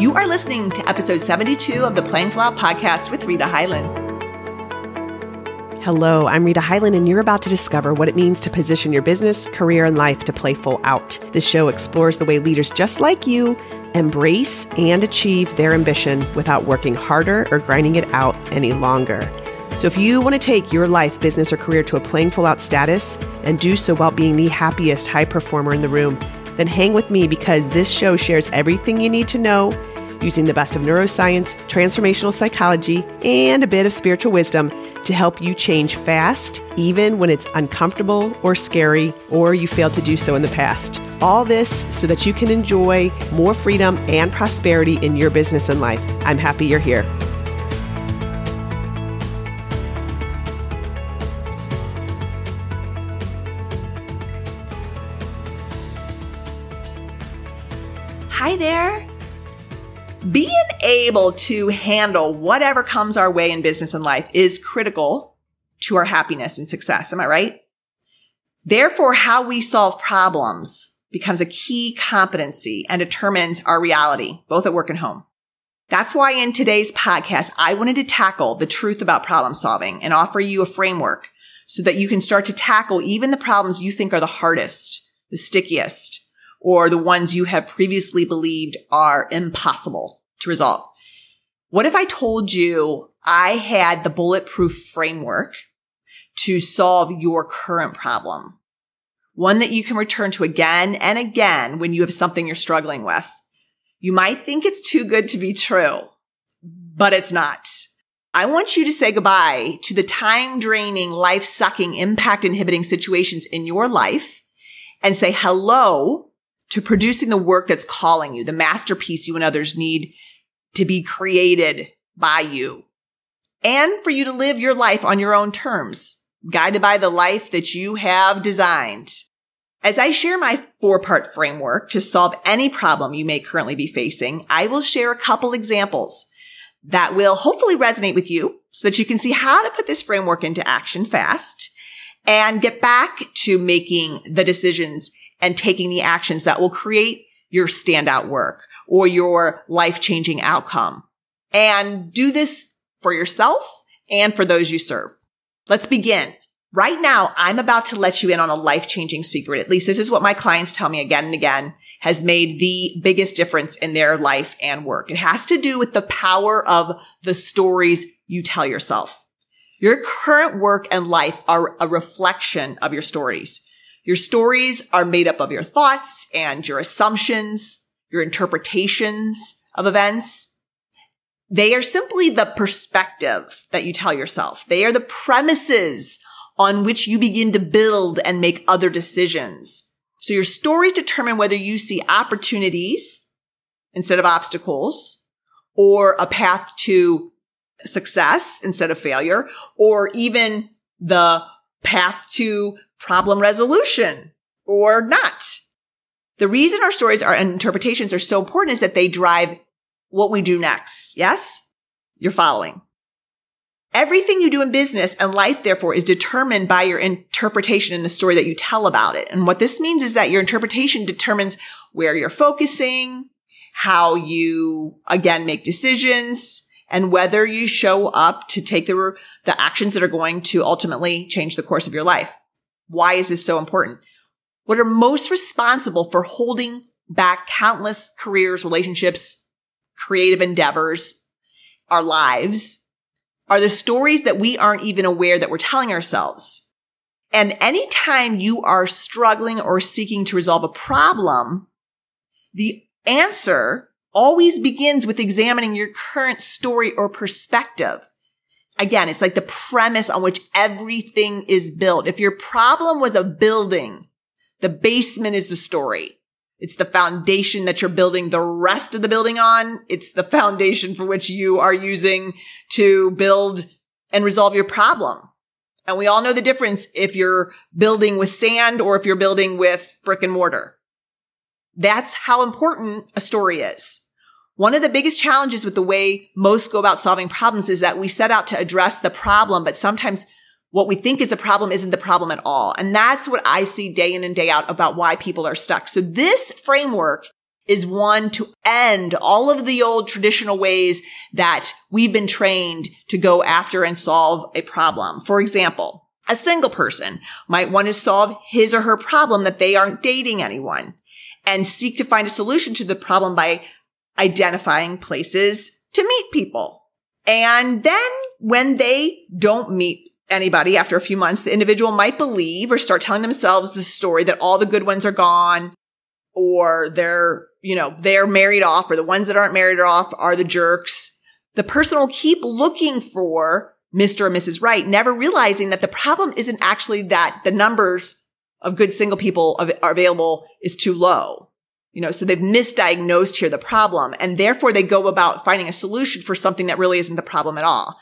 You are listening to episode 72 of the Playing Full Out podcast with Rita Hyland. Hello, I'm Rita Hyland, and you're about to discover what it means to position your business, career, and life to play full out. This show explores the way leaders just like you embrace and achieve their ambition without working harder or grinding it out any longer. So, if you want to take your life, business, or career to a playing full out status and do so while being the happiest high performer in the room, then hang with me because this show shares everything you need to know using the best of neuroscience, transformational psychology, and a bit of spiritual wisdom to help you change fast, even when it's uncomfortable or scary, or you failed to do so in the past. All this so that you can enjoy more freedom and prosperity in your business and life. I'm happy you're here. Able to handle whatever comes our way in business and life is critical to our happiness and success. Am I right? Therefore, how we solve problems becomes a key competency and determines our reality, both at work and home. That's why in today's podcast, I wanted to tackle the truth about problem solving and offer you a framework so that you can start to tackle even the problems you think are the hardest, the stickiest, or the ones you have previously believed are impossible to resolve. What if I told you I had the bulletproof framework to solve your current problem? One that you can return to again and again when you have something you're struggling with. You might think it's too good to be true, but it's not. I want you to say goodbye to the time draining, life sucking, impact inhibiting situations in your life and say hello to producing the work that's calling you, the masterpiece you and others need to be created by you and for you to live your life on your own terms, guided by the life that you have designed. As I share my four part framework to solve any problem you may currently be facing, I will share a couple examples that will hopefully resonate with you so that you can see how to put this framework into action fast and get back to making the decisions and taking the actions that will create your standout work or your life changing outcome. And do this for yourself and for those you serve. Let's begin. Right now, I'm about to let you in on a life changing secret. At least this is what my clients tell me again and again has made the biggest difference in their life and work. It has to do with the power of the stories you tell yourself. Your current work and life are a reflection of your stories. Your stories are made up of your thoughts and your assumptions, your interpretations of events. They are simply the perspective that you tell yourself. They are the premises on which you begin to build and make other decisions. So your stories determine whether you see opportunities instead of obstacles or a path to success instead of failure or even the path to problem resolution or not. The reason our stories are and interpretations are so important is that they drive what we do next. Yes? You're following. Everything you do in business and life, therefore, is determined by your interpretation and the story that you tell about it. And what this means is that your interpretation determines where you're focusing, how you, again, make decisions, and whether you show up to take the, the actions that are going to ultimately change the course of your life. Why is this so important? What are most responsible for holding back countless careers, relationships, creative endeavors, our lives are the stories that we aren't even aware that we're telling ourselves. And anytime you are struggling or seeking to resolve a problem, the answer always begins with examining your current story or perspective. Again, it's like the premise on which everything is built. If your problem was a building, the basement is the story. It's the foundation that you're building the rest of the building on. It's the foundation for which you are using to build and resolve your problem. And we all know the difference if you're building with sand or if you're building with brick and mortar. That's how important a story is. One of the biggest challenges with the way most go about solving problems is that we set out to address the problem, but sometimes what we think is the problem isn't the problem at all. And that's what I see day in and day out about why people are stuck. So this framework is one to end all of the old traditional ways that we've been trained to go after and solve a problem. For example, a single person might want to solve his or her problem that they aren't dating anyone and seek to find a solution to the problem by identifying places to meet people. And then when they don't meet anybody after a few months, the individual might believe or start telling themselves the story that all the good ones are gone or they're, you know, they're married off or the ones that aren't married off are the jerks. The person will keep looking for Mr. or Mrs. Right, never realizing that the problem isn't actually that the numbers of good single people are available is too low. You know, so they've misdiagnosed here the problem and therefore they go about finding a solution for something that really isn't the problem at all.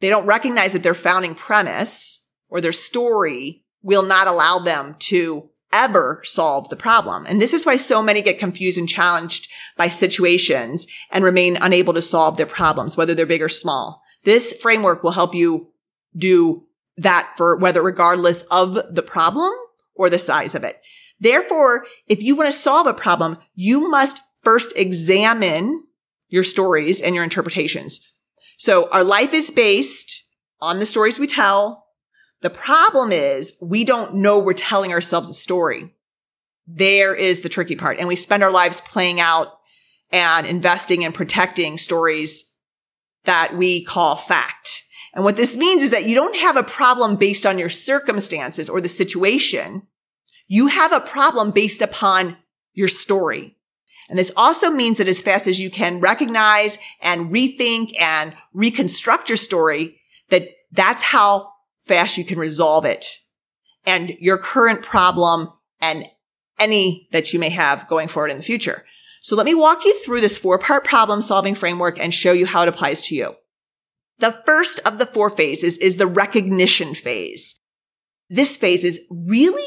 They don't recognize that their founding premise or their story will not allow them to ever solve the problem. And this is why so many get confused and challenged by situations and remain unable to solve their problems, whether they're big or small. This framework will help you do that for whether regardless of the problem or the size of it. Therefore, if you want to solve a problem, you must first examine your stories and your interpretations. So our life is based on the stories we tell. The problem is we don't know we're telling ourselves a story. There is the tricky part. And we spend our lives playing out and investing and protecting stories that we call fact. And what this means is that you don't have a problem based on your circumstances or the situation. You have a problem based upon your story. And this also means that as fast as you can recognize and rethink and reconstruct your story, that that's how fast you can resolve it and your current problem and any that you may have going forward in the future. So let me walk you through this four part problem solving framework and show you how it applies to you. The first of the four phases is the recognition phase. This phase is really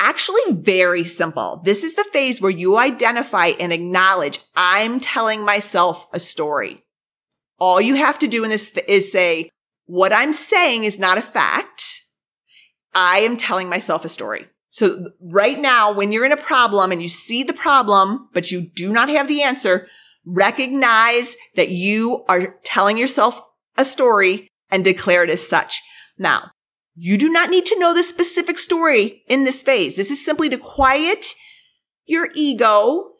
actually very simple. This is the phase where you identify and acknowledge I'm telling myself a story. All you have to do in this is say, what I'm saying is not a fact. I am telling myself a story. So right now, when you're in a problem and you see the problem, but you do not have the answer, recognize that you are telling yourself a story and declare it as such. Now, you do not need to know the specific story in this phase. This is simply to quiet your ego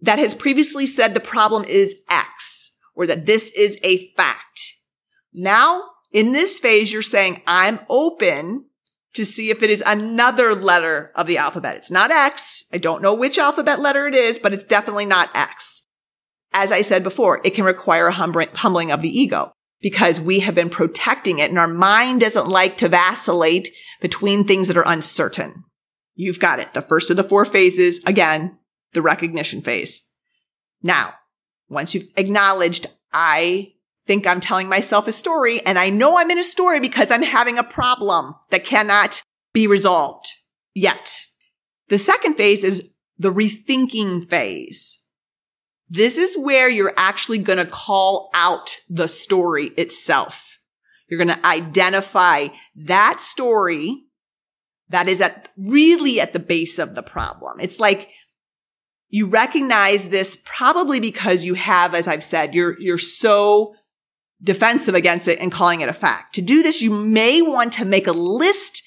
that has previously said the problem is X or that this is a fact. Now, in this phase, you're saying, I'm open to see if it is another letter of the alphabet. It's not X. I don't know which alphabet letter it is, but it's definitely not X. As I said before, it can require a humbling of the ego because we have been protecting it and our mind doesn't like to vacillate between things that are uncertain. You've got it. The first of the four phases, again, the recognition phase. Now, once you've acknowledged, I think I'm telling myself a story and I know I'm in a story because I'm having a problem that cannot be resolved yet. The second phase is the rethinking phase. This is where you're actually going to call out the story itself. You're going to identify that story that is at really at the base of the problem. It's like you recognize this probably because you have, as I've said, you're, you're so defensive against it and calling it a fact. To do this, you may want to make a list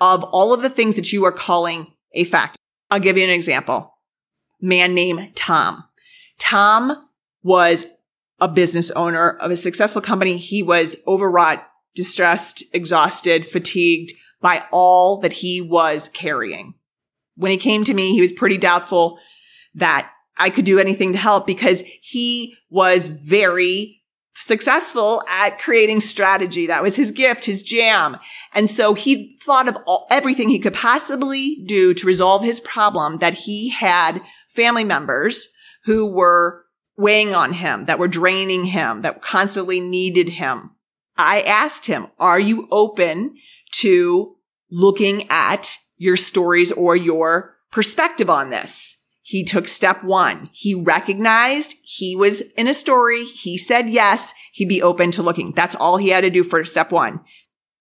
of all of the things that you are calling a fact. I'll give you an example. Man named Tom. Tom was a business owner of a successful company. He was overwrought, distressed, exhausted, fatigued by all that he was carrying. When he came to me, he was pretty doubtful that I could do anything to help because he was very successful at creating strategy. That was his gift, his jam. And so he thought of all, everything he could possibly do to resolve his problem that he had family members who were weighing on him, that were draining him, that constantly needed him. I asked him, are you open to looking at your stories or your perspective on this? He took step one. He recognized he was in a story. He said yes. He'd be open to looking. That's all he had to do for step one.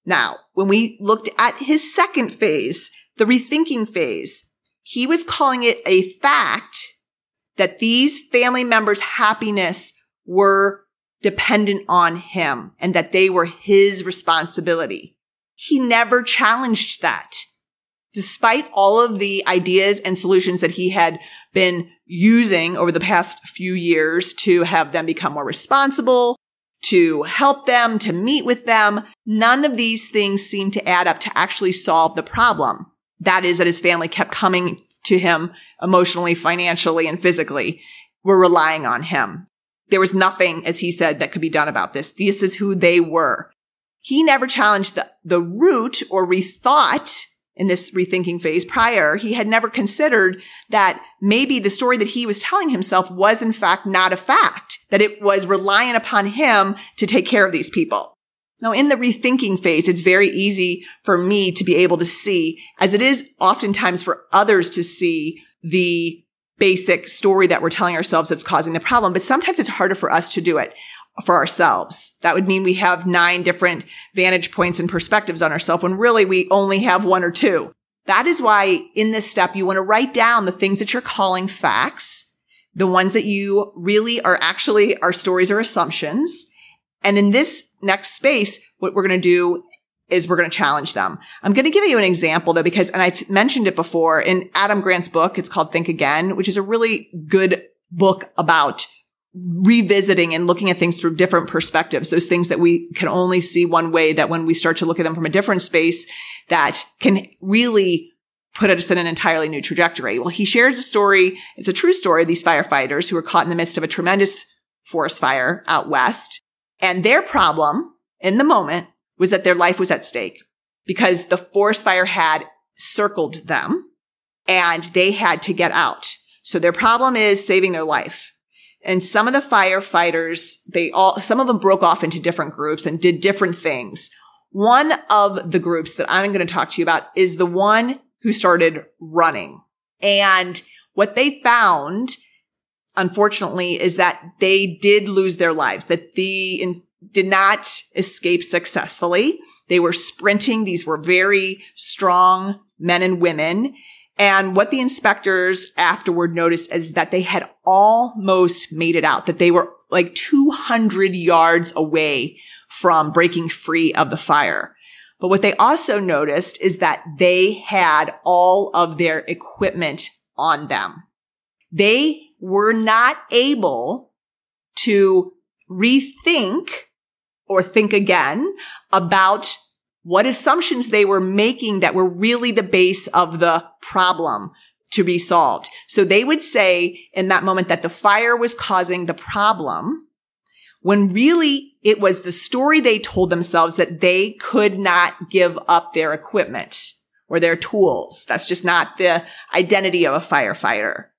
Now, when we looked at his second phase, the rethinking phase, he was calling it a fact that these family members' happiness were dependent on him and that they were his responsibility. He never challenged that. Despite all of the ideas and solutions that he had been using over the past few years to have them become more responsible, to help them, to meet with them, none of these things seemed to add up to actually solve the problem. That is that his family kept coming to him emotionally, financially, and physically. Were relying on him. There was nothing, as he said, that could be done about this. This is who they were. He never challenged the, the root or rethought in this rethinking phase prior. He had never considered that maybe the story that he was telling himself was in fact not a fact, that it was reliant upon him to take care of these people. Now, in the rethinking phase, it's very easy for me to be able to see, as it is oftentimes for others to see the basic story that we're telling ourselves that's causing the problem. But sometimes it's harder for us to do it for ourselves. That would mean we have nine different vantage points and perspectives on ourselves when really we only have one or two. That is why in this step, you want to write down the things that you're calling facts, the ones that you really are actually are stories or assumptions. And in this next space, what we're going to do is we're going to challenge them. I'm going to give you an example though, because, and I've mentioned it before in Adam Grant's book, it's called Think Again, which is a really good book about revisiting and looking at things through different perspectives. Those things that we can only see one way that when we start to look at them from a different space that can really put us in an entirely new trajectory. Well, he shares a story. It's a true story of these firefighters who were caught in the midst of a tremendous forest fire out west. And their problem in the moment was that their life was at stake because the forest fire had circled them and they had to get out. So their problem is saving their life. And some of the firefighters, they all, some of them broke off into different groups and did different things. One of the groups that I'm going to talk to you about is the one who started running. And what they found, unfortunately, is that they did lose their lives, that the, in, did not escape successfully. They were sprinting. These were very strong men and women. And what the inspectors afterward noticed is that they had almost made it out, that they were like 200 yards away from breaking free of the fire. But what they also noticed is that they had all of their equipment on them. They were not able to rethink or think again about what assumptions they were making that were really the base of the problem to be solved. So they would say in that moment that the fire was causing the problem when really it was the story they told themselves that they could not give up their equipment or their tools. That's just not the identity of a firefighter.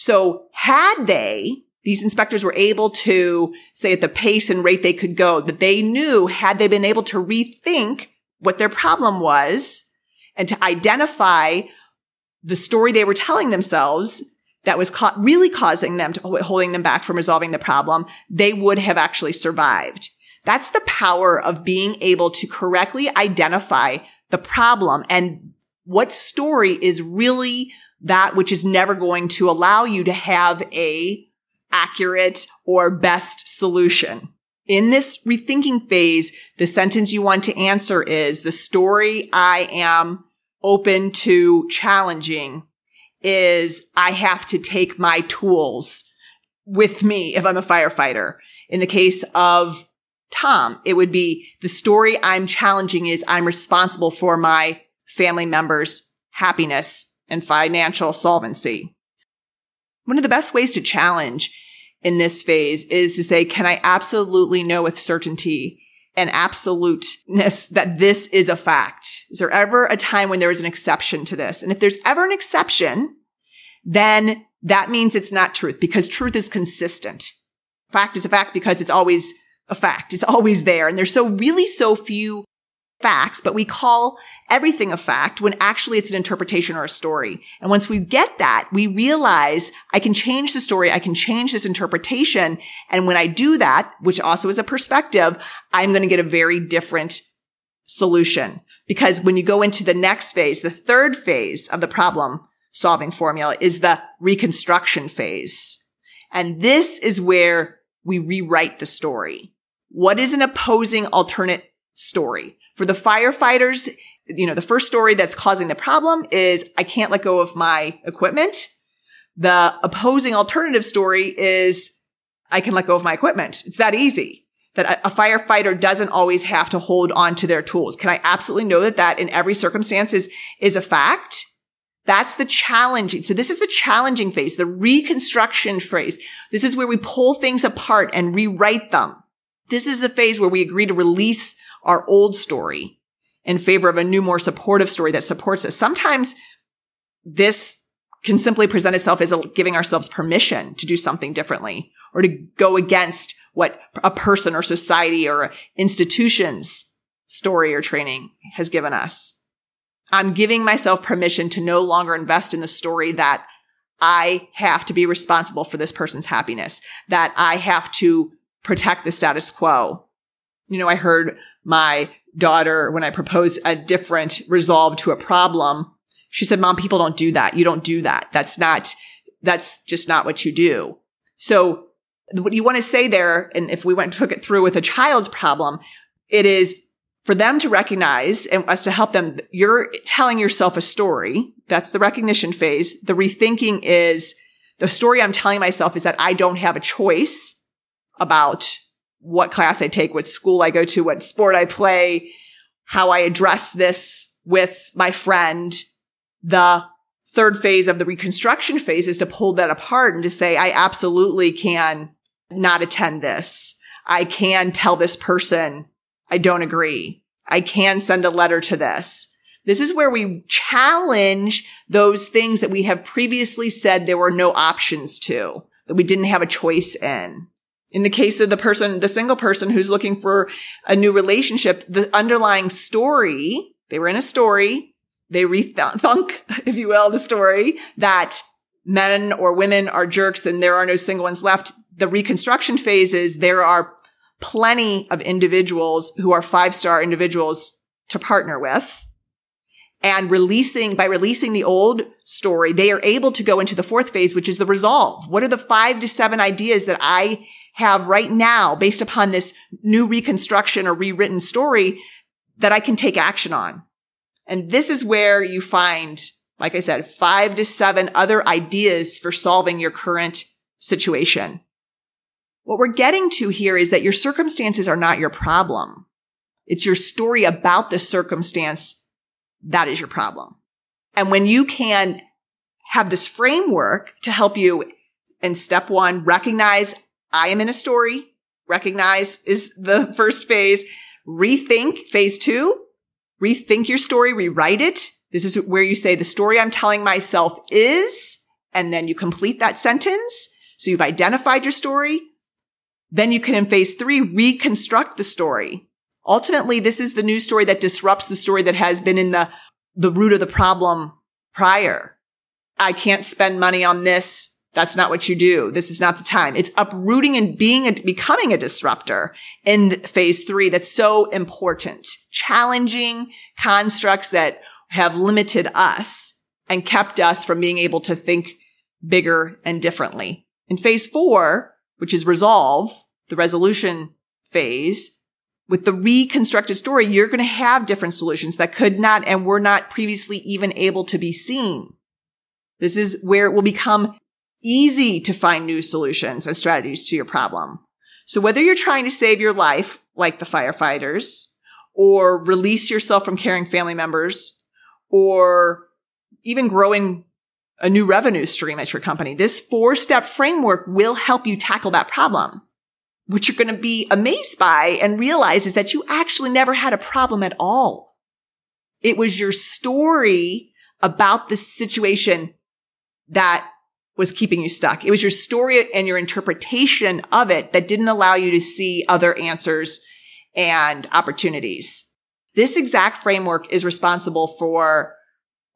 So had they these inspectors were able to say at the pace and rate they could go that they knew had they been able to rethink what their problem was and to identify the story they were telling themselves that was ca- really causing them to holding them back from resolving the problem, they would have actually survived. That's the power of being able to correctly identify the problem and what story is really that which is never going to allow you to have a accurate or best solution. In this rethinking phase, the sentence you want to answer is the story I am open to challenging is I have to take my tools with me if I'm a firefighter. In the case of Tom, it would be the story I'm challenging is I'm responsible for my family members' happiness and financial solvency. One of the best ways to challenge in this phase is to say, can I absolutely know with certainty and absoluteness that this is a fact? Is there ever a time when there is an exception to this? And if there's ever an exception, then that means it's not truth because truth is consistent. Fact is a fact because it's always a fact. It's always there. And there's so really so few facts, but we call everything a fact when actually it's an interpretation or a story. And once we get that, we realize I can change the story. I can change this interpretation. And when I do that, which also is a perspective, I'm going to get a very different solution. Because when you go into the next phase, the third phase of the problem solving formula is the reconstruction phase. And this is where we rewrite the story. What is an opposing alternate story? For the firefighters, you know, the first story that's causing the problem is I can't let go of my equipment. The opposing alternative story is I can let go of my equipment. It's that easy that a, firefighter doesn't always have to hold on to their tools. Can I absolutely know that that in every circumstance is, is a fact? That's the challenging. So this is the challenging phase, the reconstruction phase. This is where we pull things apart and rewrite them. This is the phase where we agree to release our old story in favor of a new, more supportive story that supports us. Sometimes this can simply present itself as giving ourselves permission to do something differently or to go against what a person or society or institution's story or training has given us. I'm giving myself permission to no longer invest in the story that I have to be responsible for this person's happiness, that I have to protect the status quo. You know, I heard my daughter, when I proposed a different resolve to a problem, she said, mom, people don't do that. You don't do that. That's not, that's just not what you do. So what you want to say there, and if we went took it through with a child's problem, it is for them to recognize and us to help them. You're telling yourself a story. That's the recognition phase. The rethinking is the story I'm telling myself is that I don't have a choice about what class I take, what school I go to, what sport I play, how I address this with my friend. The third phase of the reconstruction phase is to pull that apart and to say, I absolutely can not attend this. I can tell this person I don't agree. I can send a letter to this. This is where we challenge those things that we have previously said there were no options to, that we didn't have a choice in. In the case of the person, the single person who's looking for a new relationship, the underlying story, they were in a story, they rethunk, if you will, the story that men or women are jerks and there are no single ones left the reconstruction phase is there are plenty of individuals who are five star individuals to partner with. And releasing, by releasing the old story, they are able to go into the fourth phase, which is the resolve. What are the five to seven ideas that I have right now based upon this new reconstruction or rewritten story that I can take action on? And this is where you find, like I said, five to seven other ideas for solving your current situation. What we're getting to here is that your circumstances are not your problem. It's your story about the circumstance that is your problem. And when you can have this framework to help you in step one, recognize I am in a story, recognize is the first phase, rethink phase two, rethink your story, rewrite it. This is where you say the story I'm telling myself is, and then you complete that sentence. So you've identified your story. Then you can in phase three reconstruct the story. Ultimately, this is the new story that disrupts the story that has been in the, the root of the problem prior. I can't spend money on this. That's not what you do. This is not the time. It's uprooting and being becoming a disruptor in phase three. That's so important. Challenging constructs that have limited us and kept us from being able to think bigger and differently. In phase four, which is resolve, the resolution phase, with the reconstructed story, you're going to have different solutions that could not and were not previously even able to be seen. This is where it will become easy to find new solutions and strategies to your problem. So whether you're trying to save your life, like the firefighters, or release yourself from caring family members, or even growing a new revenue stream at your company. This four step framework will help you tackle that problem. What you're going to be amazed by and realize is that you actually never had a problem at all. It was your story about the situation that was keeping you stuck. It was your story and your interpretation of it that didn't allow you to see other answers and opportunities. This exact framework is responsible for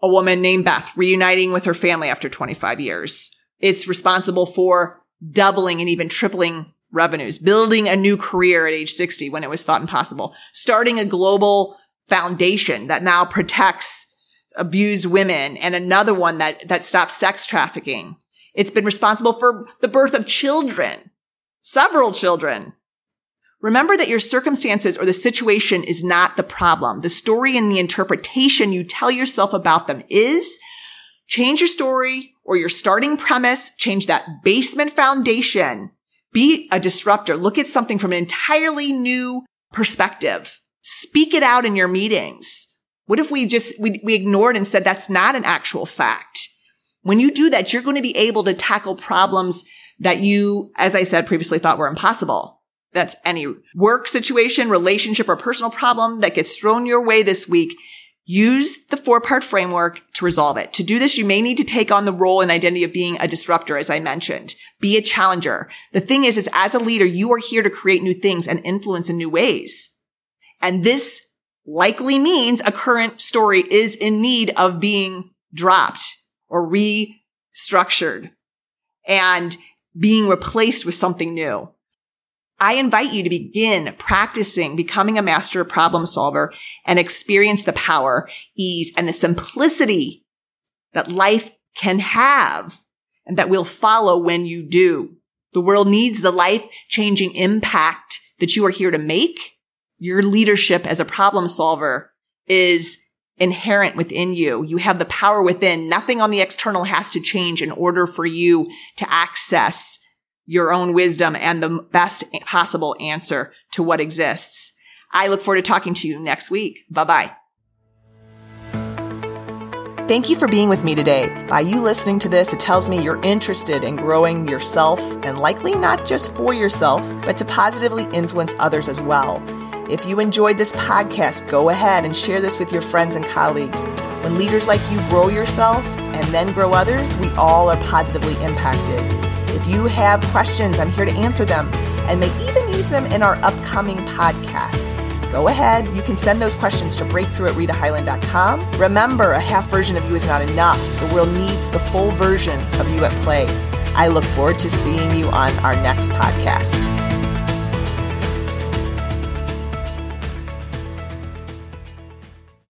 a woman named Beth reuniting with her family after 25 years. It's responsible for doubling and even tripling revenues, building a new career at age 60 when it was thought impossible, starting a global foundation that now protects abused women and another one that, that stopped sex trafficking. It's been responsible for the birth of children, several children. Remember that your circumstances or the situation is not the problem. The story and the interpretation you tell yourself about them is. Change your story or your starting premise, change that basement foundation. Be a disruptor. Look at something from an entirely new perspective. Speak it out in your meetings. What if we just, we, we ignored and said that's not an actual fact? When you do that, you're going to be able to tackle problems that you, as I said previously, thought were impossible. That's any work situation, relationship, or personal problem that gets thrown your way this week. Use the four part framework to resolve it. To do this, you may need to take on the role and identity of being a disruptor, as I mentioned. Be a challenger. The thing is, is as a leader, you are here to create new things and influence in new ways. And this likely means a current story is in need of being dropped or restructured and being replaced with something new. I invite you to begin practicing becoming a master problem solver and experience the power, ease, and the simplicity that life can have and that will follow when you do. The world needs the life changing impact that you are here to make your leadership as a problem solver is inherent within you. You have the power within. Nothing on the external has to change in order for you to access your own wisdom and the best possible answer to what exists. I look forward to talking to you next week. Bye bye. Thank you for being with me today. By you listening to this, it tells me you're interested in growing yourself and likely not just for yourself, but to positively influence others as well. If you enjoyed this podcast, go ahead and share this with your friends and colleagues. When leaders like you grow yourself and then grow others, we all are positively impacted. If you have questions, I'm here to answer them and may even use them in our upcoming podcasts. Go ahead, you can send those questions to breakthrough at ritahyland.com. Remember, a half version of you is not enough. The world needs the full version of you at play. I look forward to seeing you on our next podcast.